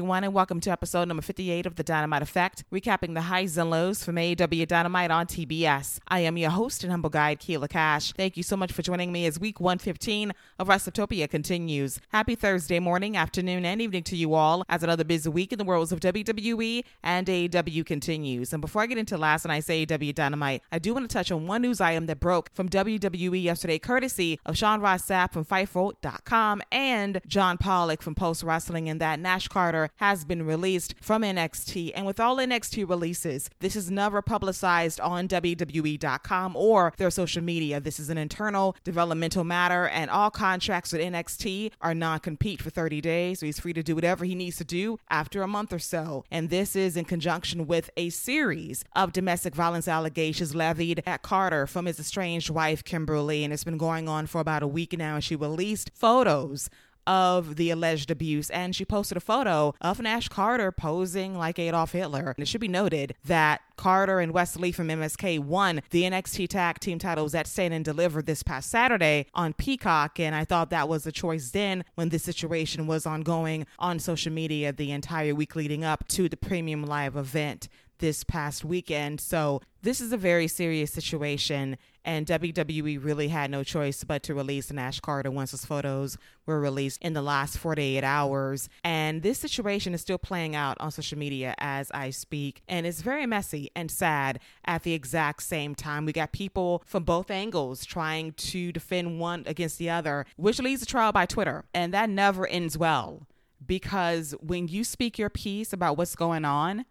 Everyone, and welcome to episode number 58 of The Dynamite Effect, recapping the highs and lows from AEW Dynamite on TBS. I am your host and humble guide, Keila Cash. Thank you so much for joining me as week 115 of WrestleTopia continues. Happy Thursday morning, afternoon, and evening to you all as another busy week in the worlds of WWE and AEW continues. And before I get into last night's AEW Dynamite, I do want to touch on one news item that broke from WWE yesterday, courtesy of Sean Ross Sapp from Fightful.com and John Pollock from Post Wrestling, and that Nash Carter has been released from NXT. And with all NXT releases, this is never publicized on WWE.com or their social media. This is an internal developmental matter, and all contracts with NXT are non compete for 30 days. So he's free to do whatever he needs to do after a month or so. And this is in conjunction with a series of domestic violence allegations levied at Carter from his estranged wife, Kimberly. And it's been going on for about a week now. And she released photos of the alleged abuse, and she posted a photo of Nash Carter posing like Adolf Hitler. And it should be noted that Carter and Wesley from MSK won the NXT Tag Team titles at Stand and Deliver this past Saturday on Peacock, and I thought that was a choice then when this situation was ongoing on social media the entire week leading up to the premium live event this past weekend. So, this is a very serious situation, and WWE really had no choice but to release Nash Carter once his photos were released in the last 48 hours. And this situation is still playing out on social media as I speak, and it's very messy and sad at the exact same time. We got people from both angles trying to defend one against the other, which leads to trial by Twitter, and that never ends well because when you speak your piece about what's going on,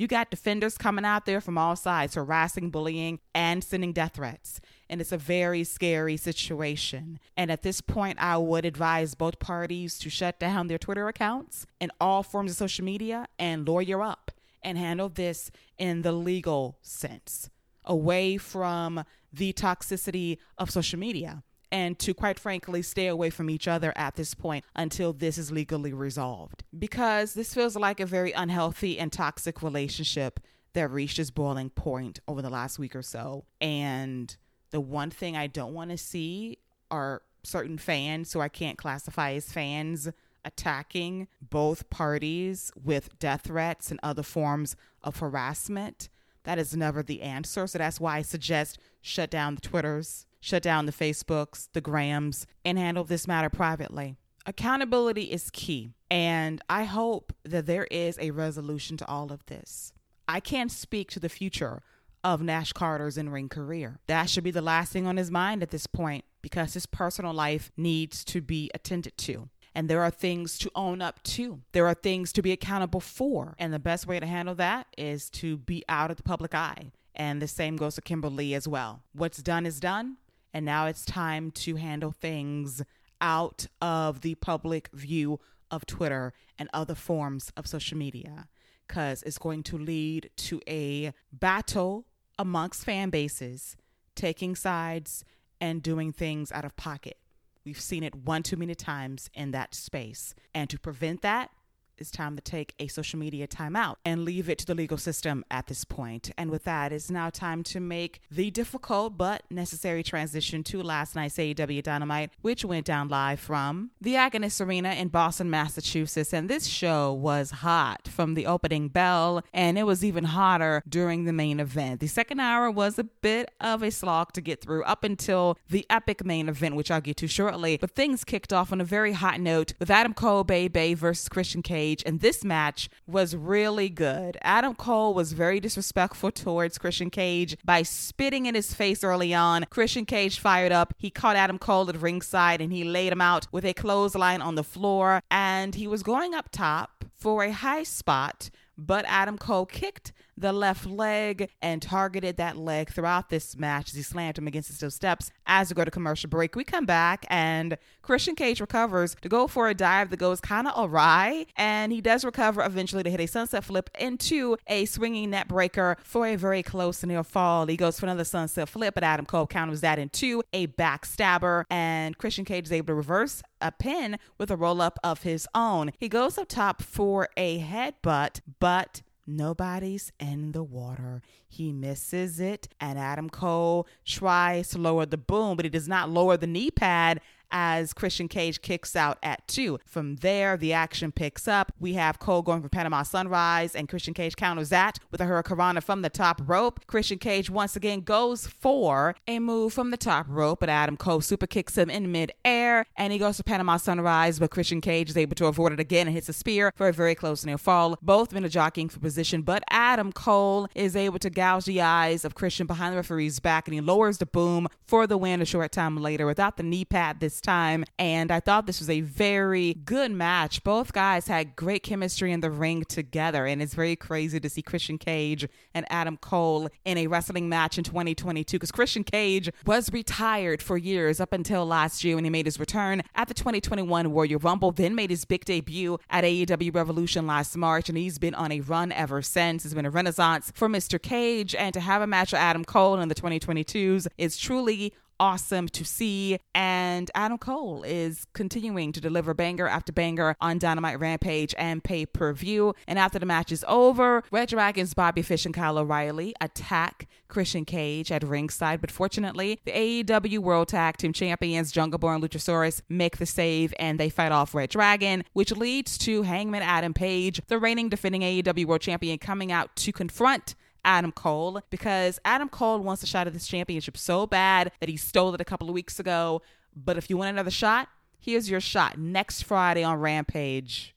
you got defenders coming out there from all sides, harassing, bullying, and sending death threats. And it's a very scary situation. And at this point, I would advise both parties to shut down their Twitter accounts and all forms of social media and lawyer up and handle this in the legal sense, away from the toxicity of social media and to quite frankly stay away from each other at this point until this is legally resolved. Because this feels like a very unhealthy and toxic relationship that reached its boiling point over the last week or so. And the one thing I don't want to see are certain fans who I can't classify as fans attacking both parties with death threats and other forms of harassment. That is never the answer. So that's why I suggest shut down the Twitters, shut down the Facebooks, the Grams, and handle this matter privately. Accountability is key, and I hope that there is a resolution to all of this. I can't speak to the future of Nash Carter's in ring career. That should be the last thing on his mind at this point because his personal life needs to be attended to. And there are things to own up to. There are things to be accountable for. And the best way to handle that is to be out of the public eye. And the same goes to Kimberly as well. What's done is done. And now it's time to handle things out of the public view of Twitter and other forms of social media because it's going to lead to a battle amongst fan bases, taking sides and doing things out of pocket. We've seen it one too many times in that space. And to prevent that, it's time to take a social media timeout and leave it to the legal system at this point. And with that, it's now time to make the difficult but necessary transition to last night's AEW Dynamite, which went down live from the Agganis Arena in Boston, Massachusetts. And this show was hot from the opening bell, and it was even hotter during the main event. The second hour was a bit of a slog to get through up until the epic main event, which I'll get to shortly. But things kicked off on a very hot note with Adam Cole Bay Bay versus Christian Cage and this match was really good. Adam Cole was very disrespectful towards Christian Cage by spitting in his face early on. Christian Cage fired up. He caught Adam Cole at ringside and he laid him out with a clothesline on the floor. And he was going up top for a high spot, but Adam Cole kicked the left leg and targeted that leg throughout this match as he slammed him against the steel steps. As we go to commercial break, we come back and Christian Cage recovers to go for a dive that goes kind of awry, and he does recover eventually to hit a sunset flip into a swinging neckbreaker for a very close near fall. He goes for another sunset flip, but Adam Cole counters that into a backstabber, and Christian Cage is able to reverse a pin with a roll up of his own. He goes up top for a headbutt, but Nobody's in the water. He misses it, and Adam Cole tries to lower the boom, but he does not lower the knee pad as Christian Cage kicks out at two. From there, the action picks up. We have Cole going for Panama Sunrise, and Christian Cage counters that with a Hurricanrana from the top rope. Christian Cage once again goes for a move from the top rope, but Adam Cole super kicks him in midair, and he goes for Panama Sunrise, but Christian Cage is able to avoid it again and hits a spear for a very close near fall. Both men are jockeying for position, but Adam Cole is able to gouge the eyes of Christian behind the referee's back, and he lowers the boom for the win a short time later without the knee pad this time. And I thought this was a very good match. Both guys had great chemistry in the ring together, and it's very crazy to see Christian Cage and Adam Cole in a wrestling match in 2022 because Christian Cage was retired for years up until last year when he made his return at the 2021 Royal Rumble, then made his big debut at AEW Revolution last March, and he's been on a run ever since. It's been a renaissance for Mr. Cage, and to have a match with Adam Cole in the 2022s is truly awesome to see. And Adam Cole is continuing to deliver banger after banger on Dynamite Rampage and pay per view. And after the match is over, Red Dragons Bobby Fish and Kyle O'Reilly attack Christian Cage at ringside. But fortunately, the AEW World Tag Team Champions Jungle Boy and Luchasaurus make the save and they fight off Red Dragon, which leads to Hangman Adam Page, the reigning defending AEW World Champion, coming out to confront Adam Cole because Adam Cole wants a shot at this championship so bad that he stole it a couple of weeks ago. But if you want another shot, here's your shot next Friday on Rampage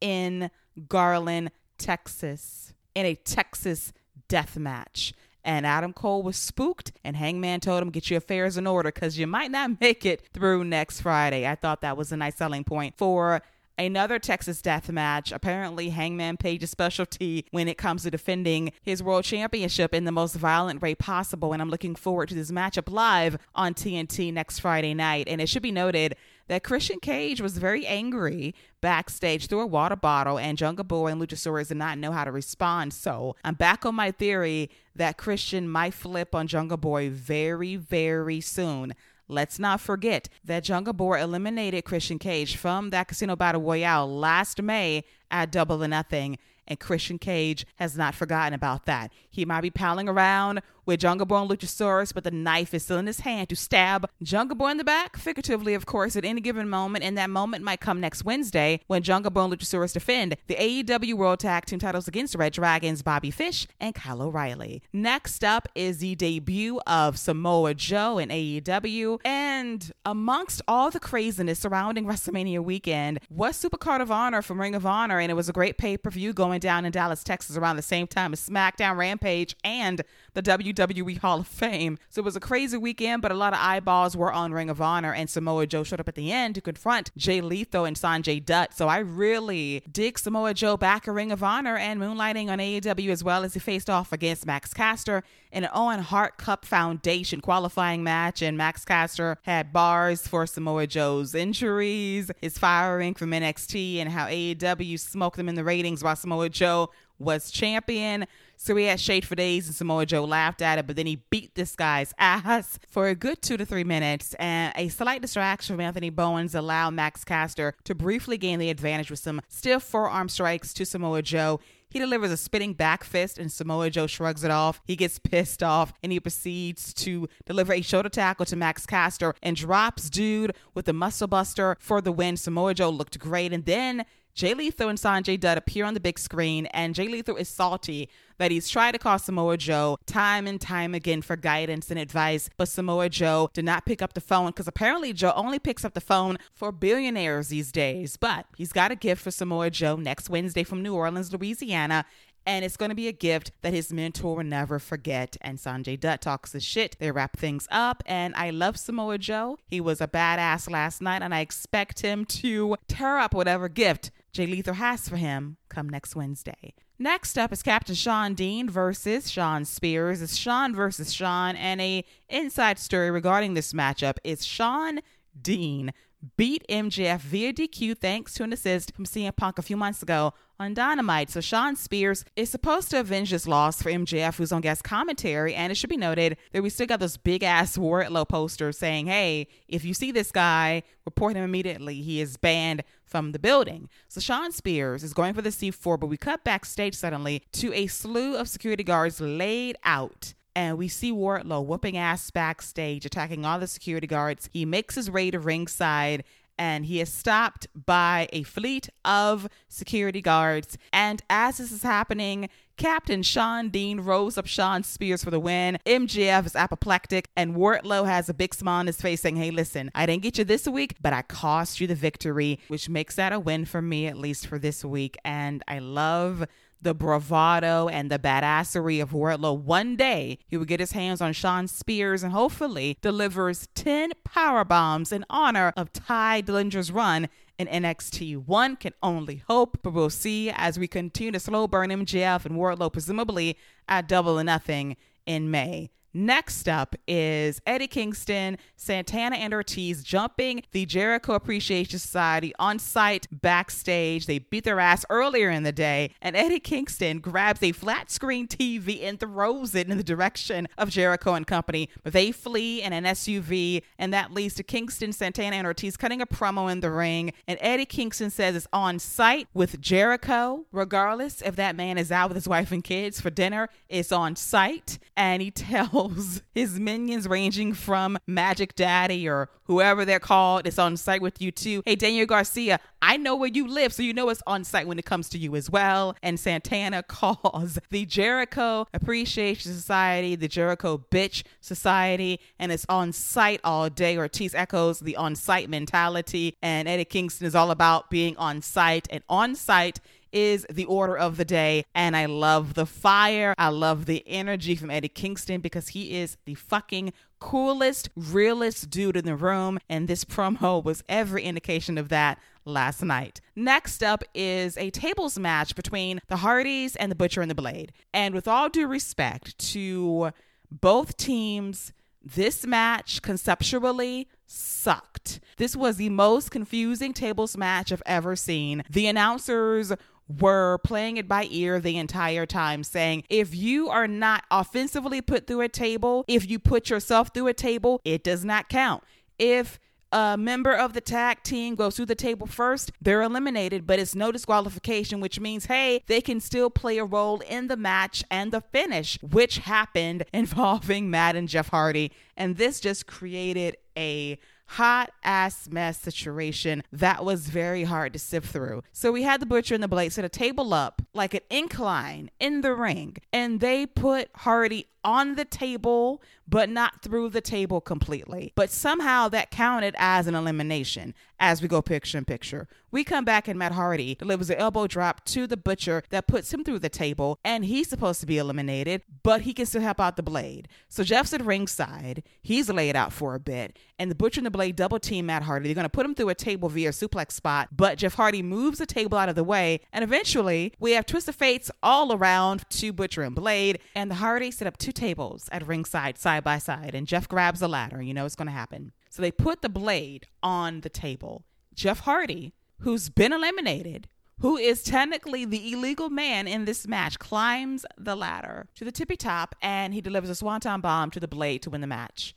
in Garland, Texas, in a Texas death match. And Adam Cole was spooked, and Hangman told him, Get your affairs in order because you might not make it through next Friday. I thought that was a nice selling point for Another Texas death match. Apparently, Hangman Page's specialty when it comes to defending his world championship in the most violent way possible. And I'm looking forward to this matchup live on TNT next Friday night. And it should be noted that Christian Cage was very angry backstage threw a water bottle, and Jungle Boy and Luchasaurus did not know how to respond. So I'm back on my theory that Christian might flip on Jungle Boy very, very soon. Let's not forget that Jungle Boy eliminated Christian Cage from that Casino Battle Royale last May at Double or Nothing and Christian Cage has not forgotten about that. He might be palling around with Jungle Boy and Luchasaurus, but the knife is still in his hand to stab Jungle Boy in the back, figuratively, of course, at any given moment. And that moment might come next Wednesday when Jungle Boy and Luchasaurus defend the AEW World Tag Team titles against Red Dragons, Bobby Fish, and Kyle O'Reilly. Next up is the debut of Samoa Joe in AEW. And amongst all the craziness surrounding WrestleMania weekend was Supercard of Honor from Ring of Honor, and it was a great pay per view going down in Dallas, Texas around the same time as SmackDown Rampage and the WWE Hall of Fame. So it was a crazy weekend, but a lot of eyeballs were on Ring of Honor, and Samoa Joe showed up at the end to confront Jay Lethal and Sanjay Dutt. So I really dig Samoa Joe back in Ring of Honor and moonlighting on AEW as well as he faced off against Max Caster in an Owen Hart Cup Foundation qualifying match. And Max Caster had bars for Samoa Joe's injuries, his firing from NXT, and how AEW smoked them in the ratings while Samoa Joe was champion. So he had shade for days, and Samoa Joe laughed at it, but then he beat this guy's ass for a good two to three minutes. And a slight distraction from Anthony Bowens allowed Max Caster to briefly gain the advantage with some stiff forearm strikes to Samoa Joe. He delivers a spinning back fist and Samoa Joe shrugs it off. He gets pissed off and he proceeds to deliver a shoulder tackle to Max Caster and drops dude with the muscle buster for the win. Samoa Joe looked great and then Jay Lethal and Sanjay Dutt appear on the big screen, and Jay Lethal is salty that he's tried to call Samoa Joe time and time again for guidance and advice, but Samoa Joe did not pick up the phone because apparently Joe only picks up the phone for billionaires these days. But he's got a gift for Samoa Joe next Wednesday from New Orleans, Louisiana, and it's going to be a gift that his mentor will never forget. And Sanjay Dutt talks his shit. They wrap things up, and I love Samoa Joe. He was a badass last night, and I expect him to tear up whatever gift Jay Lethal has for him come next Wednesday. Next up is Captain Shawn Dean versus Shawn Spears. It's Shawn versus Shawn, and a inside story regarding this matchup is Shawn Dean beat MJF via DQ thanks to an assist from CM Punk a few months ago on Dynamite. So Shawn Spears is supposed to avenge this loss for MJF, who's on guest commentary. And it should be noted that we still got those big ass Wardlow posters saying, hey, if you see this guy, report him immediately. He is banned from the building. So Shawn Spears is going for the C4, but we cut backstage suddenly to a slew of security guards laid out and we see Wardlow whooping ass backstage, attacking all the security guards. He makes his way to ringside and he is stopped by a fleet of security guards. And as this is happening, Captain Shawn Dean rolls up Shawn Spears for the win. MJF is apoplectic, and Wardlow has a big smile on his face saying, Hey, listen, I didn't get you this week, but I cost you the victory, which makes that a win for me, at least for this week. And I love the bravado and the badassery of Wardlow. One day he would get his hands on Shawn Spears and hopefully delivers 10 power bombs in honor of Tye Dillinger's run in NXT. One can only hope, but we'll see as we continue to slow burn MJF and Wardlow, presumably at double or nothing in May. Next up is Eddie Kingston, Santana, and Ortiz jumping the Jericho Appreciation Society on site backstage. They beat their ass earlier in the day, and Eddie Kingston grabs a flat screen TV and throws it in the direction of Jericho and company. But they flee in an SUV, and that leads to Kingston, Santana, and Ortiz cutting a promo in the ring. And Eddie Kingston says it's on site with Jericho, regardless if that man is out with his wife and kids for dinner, it's on site. And he tells his minions, ranging from Magic Daddy or whoever they're called, is on site with you too. Hey, Daniel Garcia, I know where you live, so you know it's on site when it comes to you as well. And Santana calls the Jericho Appreciation Society the Jericho Bitch Society, and it's on site all day. Ortiz echoes the on site mentality, and Eddie Kingston is all about being on site. And on site is the order of the day. And I love the fire. I love the energy from Eddie Kingston because he is the fucking coolest, realest dude in the room. And this promo was every indication of that last night. Next up is a tables match between the Hardys and the Butcher and the Blade. And with all due respect to both teams, this match conceptually sucked. This was the most confusing tables match I've ever seen. The announcers were playing it by ear the entire time, saying, if you are not offensively put through a table, if you put yourself through a table, it does not count. If a member of the tag team goes through the table first, they're eliminated, but it's no disqualification, which means, hey, they can still play a role in the match and the finish, which happened involving Matt and Jeff Hardy. And this just created a hot ass mess situation that was very hard to sift through. So we had the butcher and the blade set a table up like an incline in the ring, and they put Hardy on the table, but not through the table completely. But somehow that counted as an elimination as we go picture in picture. We come back and Matt Hardy delivers an elbow drop to the butcher that puts him through the table, and he's supposed to be eliminated, but he can still help out the blade. So Jeff's at ringside. He's laid out for a bit, and the butcher and the blade double team Matt Hardy. They're going to put him through a table via suplex spot, but Jeff Hardy moves the table out of the way, and eventually we have Twist of Fates all around to Butcher and Blade, and the Hardy set up two tables at ringside side by side, and Jeff grabs a ladder. You know it's going to happen. So they put the blade on the table. Jeff Hardy, who's been eliminated, who is technically the illegal man in this match, climbs the ladder to the tippy top and he delivers a swanton bomb to the blade to win the match.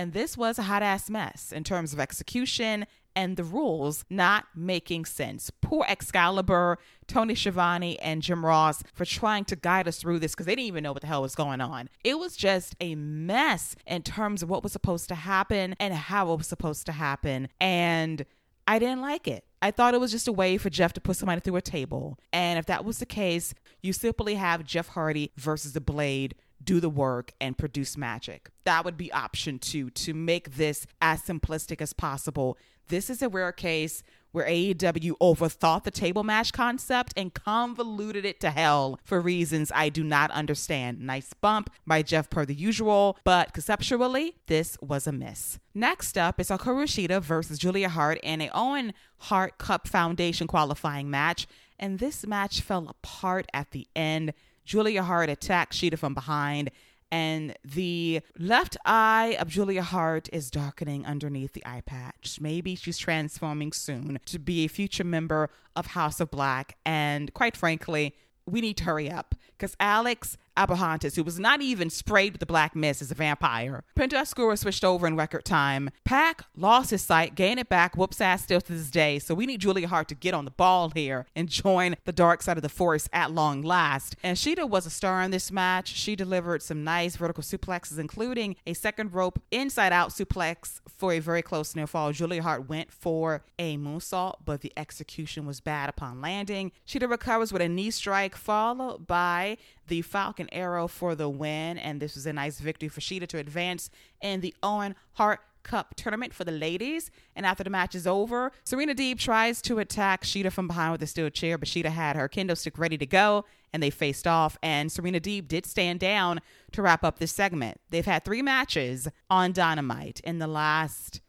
And this was a hot ass mess in terms of execution and the rules not making sense. Poor Excalibur, Tony Schiavone, and Jim Ross for trying to guide us through this because they didn't even know what the hell was going on. It was just a mess in terms of what was supposed to happen and how it was supposed to happen. And I didn't like it. I thought it was just a way for Jeff to put somebody through a table. And if that was the case, you simply have Jeff Hardy versus the Blade do the work and produce magic. That would be option two to make this as simplistic as possible this is a rare case where AEW overthought the table match concept and convoluted it to hell for reasons I do not understand. Nice bump by Jeff per the usual, but conceptually, this was a miss. Next up is Hikaru Shida versus Julia Hart in a Owen Hart Cup Foundation qualifying match, and this match fell apart at the end. Julia Hart attacks Shida from behind and the left eye of Julia Hart is darkening underneath the eye patch. Maybe she's transforming soon to be a future member of House of Black. And quite frankly, we need to hurry up because Alex Abrahantes, who was not even sprayed with the black mist as a vampire. Penta Oscuro switched over in record time. Pac lost his sight, gained it back, whoops ass still to this day. So we need Julia Hart to get on the ball here and join the dark side of the force at long last. And Shida was a star in this match. She delivered some nice vertical suplexes, including a second rope inside out suplex for a very close near fall. Julia Hart went for a moonsault, but the execution was bad upon landing. Shida recovers with a knee strike, followed by the Falcon Arrow for the win. And this was a nice victory for Shida to advance in the Owen Hart Cup tournament for the ladies. And after the match is over, Serena Deeb tries to attack Shida from behind with a steel chair, but Shida had her kendo stick ready to go and they faced off. And Serena Deeb did stand down to wrap up this segment. They've had three matches on Dynamite in the last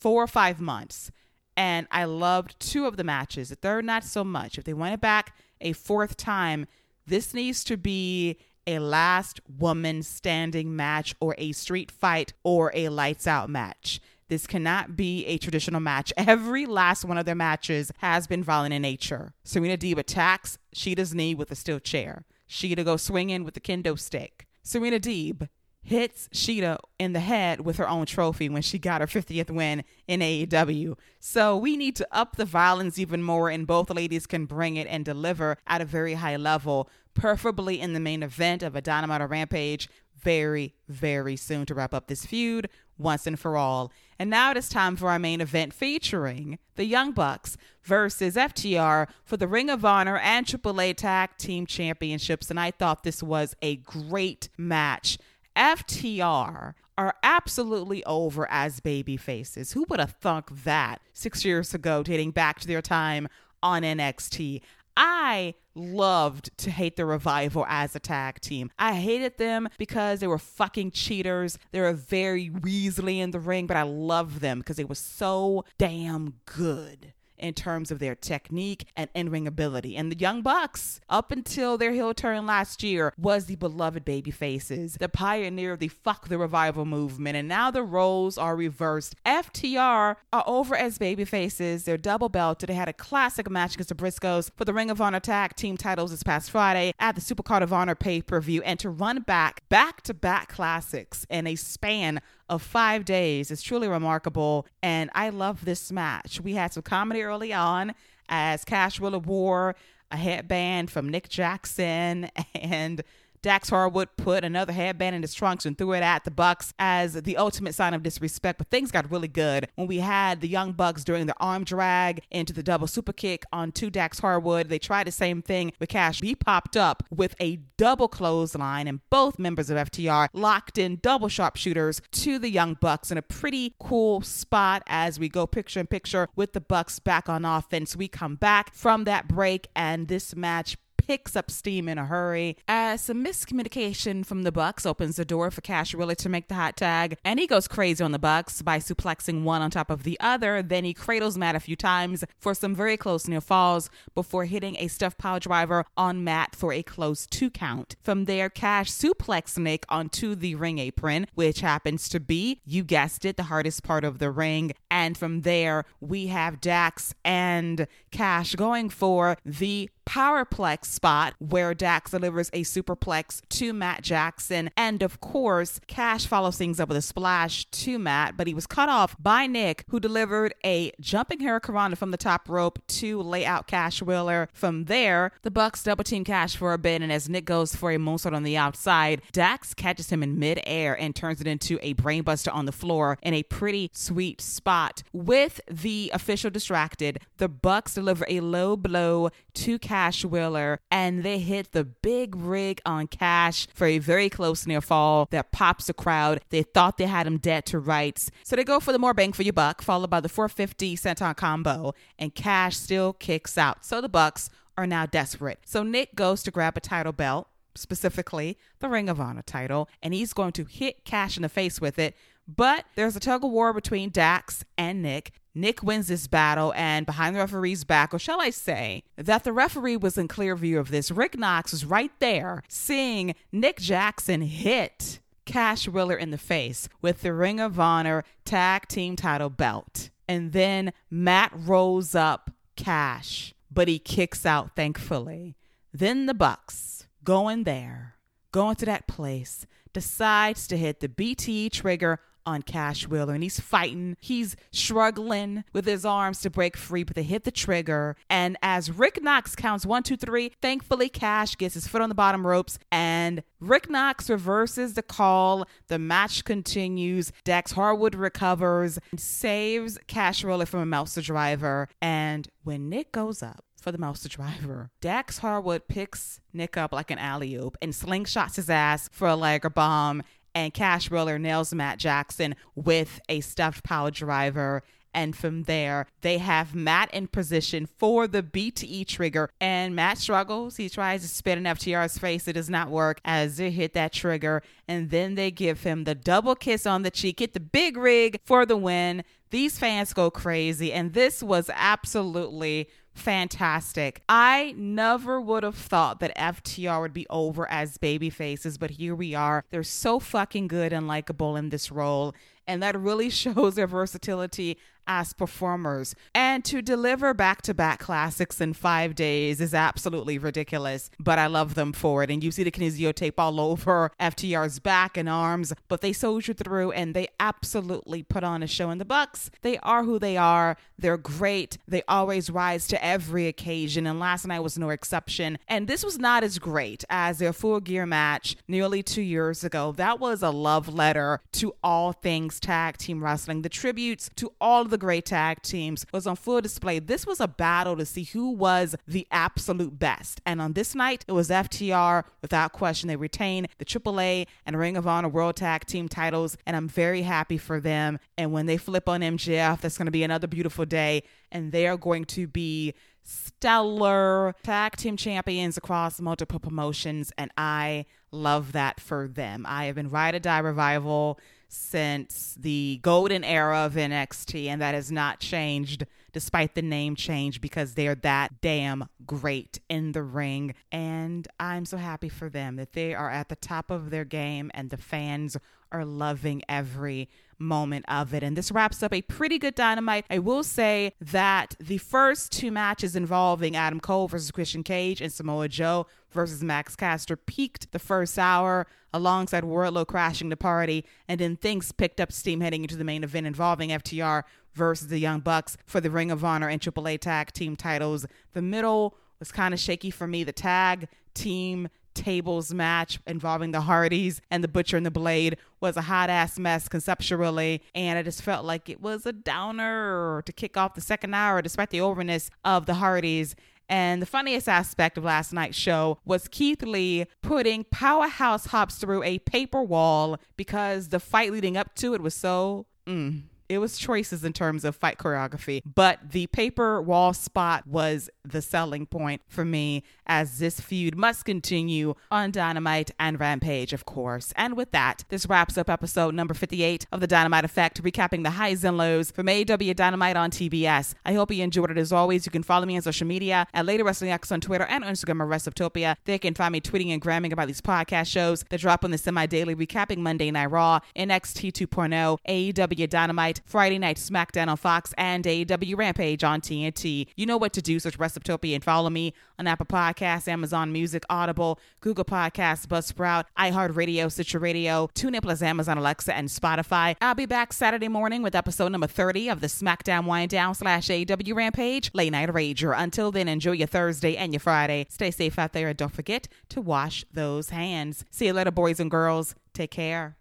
four or five months. And I loved two of the matches. The third, not so much. If they went back a fourth time, this needs to be a last woman standing match or a street fight or a lights out match. This cannot be a traditional match. Every last one of their matches has been violent in nature. Serena Deeb attacks Shida's knee with a steel chair. Shida goes swinging with the kendo stick. Serena Deeb hits Shida in the head with her own trophy when she got her 50th win in AEW. So we need to up the violence even more, and both ladies can bring it and deliver at a very high level, preferably in the main event of a Dynamite or Rampage very, very soon to wrap up this feud once and for all. And now it is time for our main event featuring the Young Bucks versus FTR for the Ring of Honor and AAA Tag Team Championships. And I thought this was a great match. FTR are absolutely over as baby faces. Who would have thunk that six years ago, dating back to their time on NXT? I loved to hate the revival as a tag team. I hated them because they were fucking cheaters. They were very weaselly in the ring, but I loved them because they were so damn good in terms of their technique and in-ring ability. And the Young Bucks, up until their heel turn last year, was the beloved baby faces, the pioneer of the fuck the revival movement. And now the roles are reversed. FTR are over as baby faces. They're double belted. They had a classic match against the Briscoes for the Ring of Honor tag team titles this past Friday at the Supercard of Honor pay-per-view. And to run back back-to-back classics in a span of five days is truly remarkable. And I love this match. We had some comedy early on as Cash Wheeler wore a headband from Nick Jackson and Dax Harwood put another headband in his trunks and threw it at the Bucks as the ultimate sign of disrespect. But things got really good when we had the Young Bucks during the arm drag into the double super kick on two Dax Harwood. They tried the same thing with Cash. He popped up with a double clothesline, and both members of FTR locked in double sharpshooters to the Young Bucks in a pretty cool spot as we go picture in picture with the Bucks back on offense. We come back from that break, and this match picks up steam in a hurry as some miscommunication from the Bucks opens the door for Cash Wheeler to make the hot tag, and he goes crazy on the Bucks by suplexing one on top of the other. Then he cradles Matt a few times for some very close near falls before hitting a stuff pile driver on Matt for a close two count. From there, Cash suplex Nick onto the ring apron, which happens to be, you guessed it, the hardest part of the ring. And from there, we have Dax and Cash going for the Powerplex spot where Dax delivers a superplex to Matt Jackson. And of course, Cash follows things up with a splash to Matt, but he was cut off by Nick, who delivered a jumping hurricanrana from the top rope to lay out Cash Wheeler. From there, the Bucks double team Cash for a bit, and as Nick goes for a moonsault on the outside, Dax catches him in midair and turns it into a brainbuster on the floor in a pretty sweet spot. With the official distracted, the Bucks deliver a low blow to Cash Cash Wheeler, and they hit the big rig on Cash for a very close near fall that pops the crowd. They thought they had him dead to rights, so they go for the more bang for your buck, followed by the 450 senton combo, and Cash still kicks out. So the Bucks are now desperate. So Nick goes to grab a title belt, specifically the Ring of Honor title, and he's going to hit Cash in the face with it. But there's a tug of war between Dax and Nick. Nick wins this battle, and behind the referee's back, or shall I say, that the referee was in clear view of this. Rick Knox was right there seeing Nick Jackson hit Cash Wheeler in the face with the Ring of Honor tag team title belt. And then Matt rolls up Cash, but he kicks out, thankfully. Then the Bucks go in there going to that place, decides to hit the BTE trigger on Cash Wheeler and he's fighting. He's struggling with his arms to break free, but they hit the trigger. And as Rick Knox counts one, two, three, thankfully Cash gets his foot on the bottom ropes and Rick Knox reverses the call. The match continues. Dax Harwood recovers and saves Cash Wheeler from a Meltzer driver. And when Nick goes up, for the Meltzer driver. Dax Harwood picks Nick up like an alley oop and slingshots his ass for a Liger bomb and Cash Wheeler nails Matt Jackson with a stuffed power driver. And from there, they have Matt in position for the BTE trigger. And Matt struggles. He tries to spit in FTR's face. It does not work as they hit that trigger. And then they give him the double kiss on the cheek, get the big rig for the win. These fans go crazy. And this was absolutely fantastic. I never would have thought that FTR would be over as baby faces, but here we are. They're so fucking good and likable in this role. And that really shows their versatility as performers. And to deliver back to back classics in five days is absolutely ridiculous, but I love them for it. And you see the kinesio tape all over FTR's back and arms, but they soldier through and they absolutely put on a show in the Bucks. They are who they are. They're great. They always rise to every occasion, and last night was no exception. And this was not as great as their full gear match nearly two years ago. That was a love letter to all things tag team wrestling. The tributes to all the the great tag teams was on full display. This was a battle to see who was the absolute best. And on this night, it was FTR without question. They retained the AAA and Ring of Honor World Tag Team titles, and I'm very happy for them. And when they flip on MJF, that's going to be another beautiful day, and they are going to be stellar tag team champions across multiple promotions, and I love that for them. I have been Ride or Die Revival since the golden era of NXT, and that has not changed despite the name change because they're that damn great in the ring. And I'm so happy for them that they are at the top of their game and the fans are loving every moment of it. And this wraps up a pretty good dynamite. I will say that the first two matches involving Adam Cole versus Christian Cage and Samoa Joe versus Max Caster peaked the first hour alongside Wardlow crashing the party, and then things picked up steam heading into the main event involving FTR versus the Young Bucks for the Ring of Honor and AAA tag team titles. The middle was kind of shaky for me. The tag team tables match involving the Hardys and the Butcher and the Blade was a hot ass mess conceptually, and I just felt like it was a downer to kick off the second hour despite the overness of the Hardys. And the funniest aspect of last night's show was Keith Lee putting Powerhouse Hobbs through a paper wall because the fight leading up to it was so. Mm, it was choices in terms of fight choreography, but the paper wall spot was the selling point for me as this feud must continue on Dynamite and Rampage, of course. And with that, this wraps up episode number 58 of the Dynamite Effect, recapping the highs and lows from AW Dynamite on TBS. I hope you enjoyed it as always. You can follow me on social media at Lady Wrestling X on Twitter and Instagram at WrestleTopia. They can find me tweeting and gramming about these podcast shows that drop on the semi-daily recapping Monday Night Raw, NXT 2.0, AEW Dynamite, Friday Night SmackDown on Fox, and AEW Rampage on TNT. You know what to do. Search WrestleTopia and follow me on Apple Podcasts Amazon Music, Audible, Google Podcasts, Buzzsprout, iHeartRadio, Stitcher Radio, TuneIn Plus Amazon Alexa, and Spotify. I'll be back Saturday morning with episode number 30 of the SmackDown Wind Down slash AW Rampage Late Night Rager. Until then, enjoy your Thursday and your Friday. Stay safe out there and don't forget to wash those hands. See you later, boys and girls. Take care.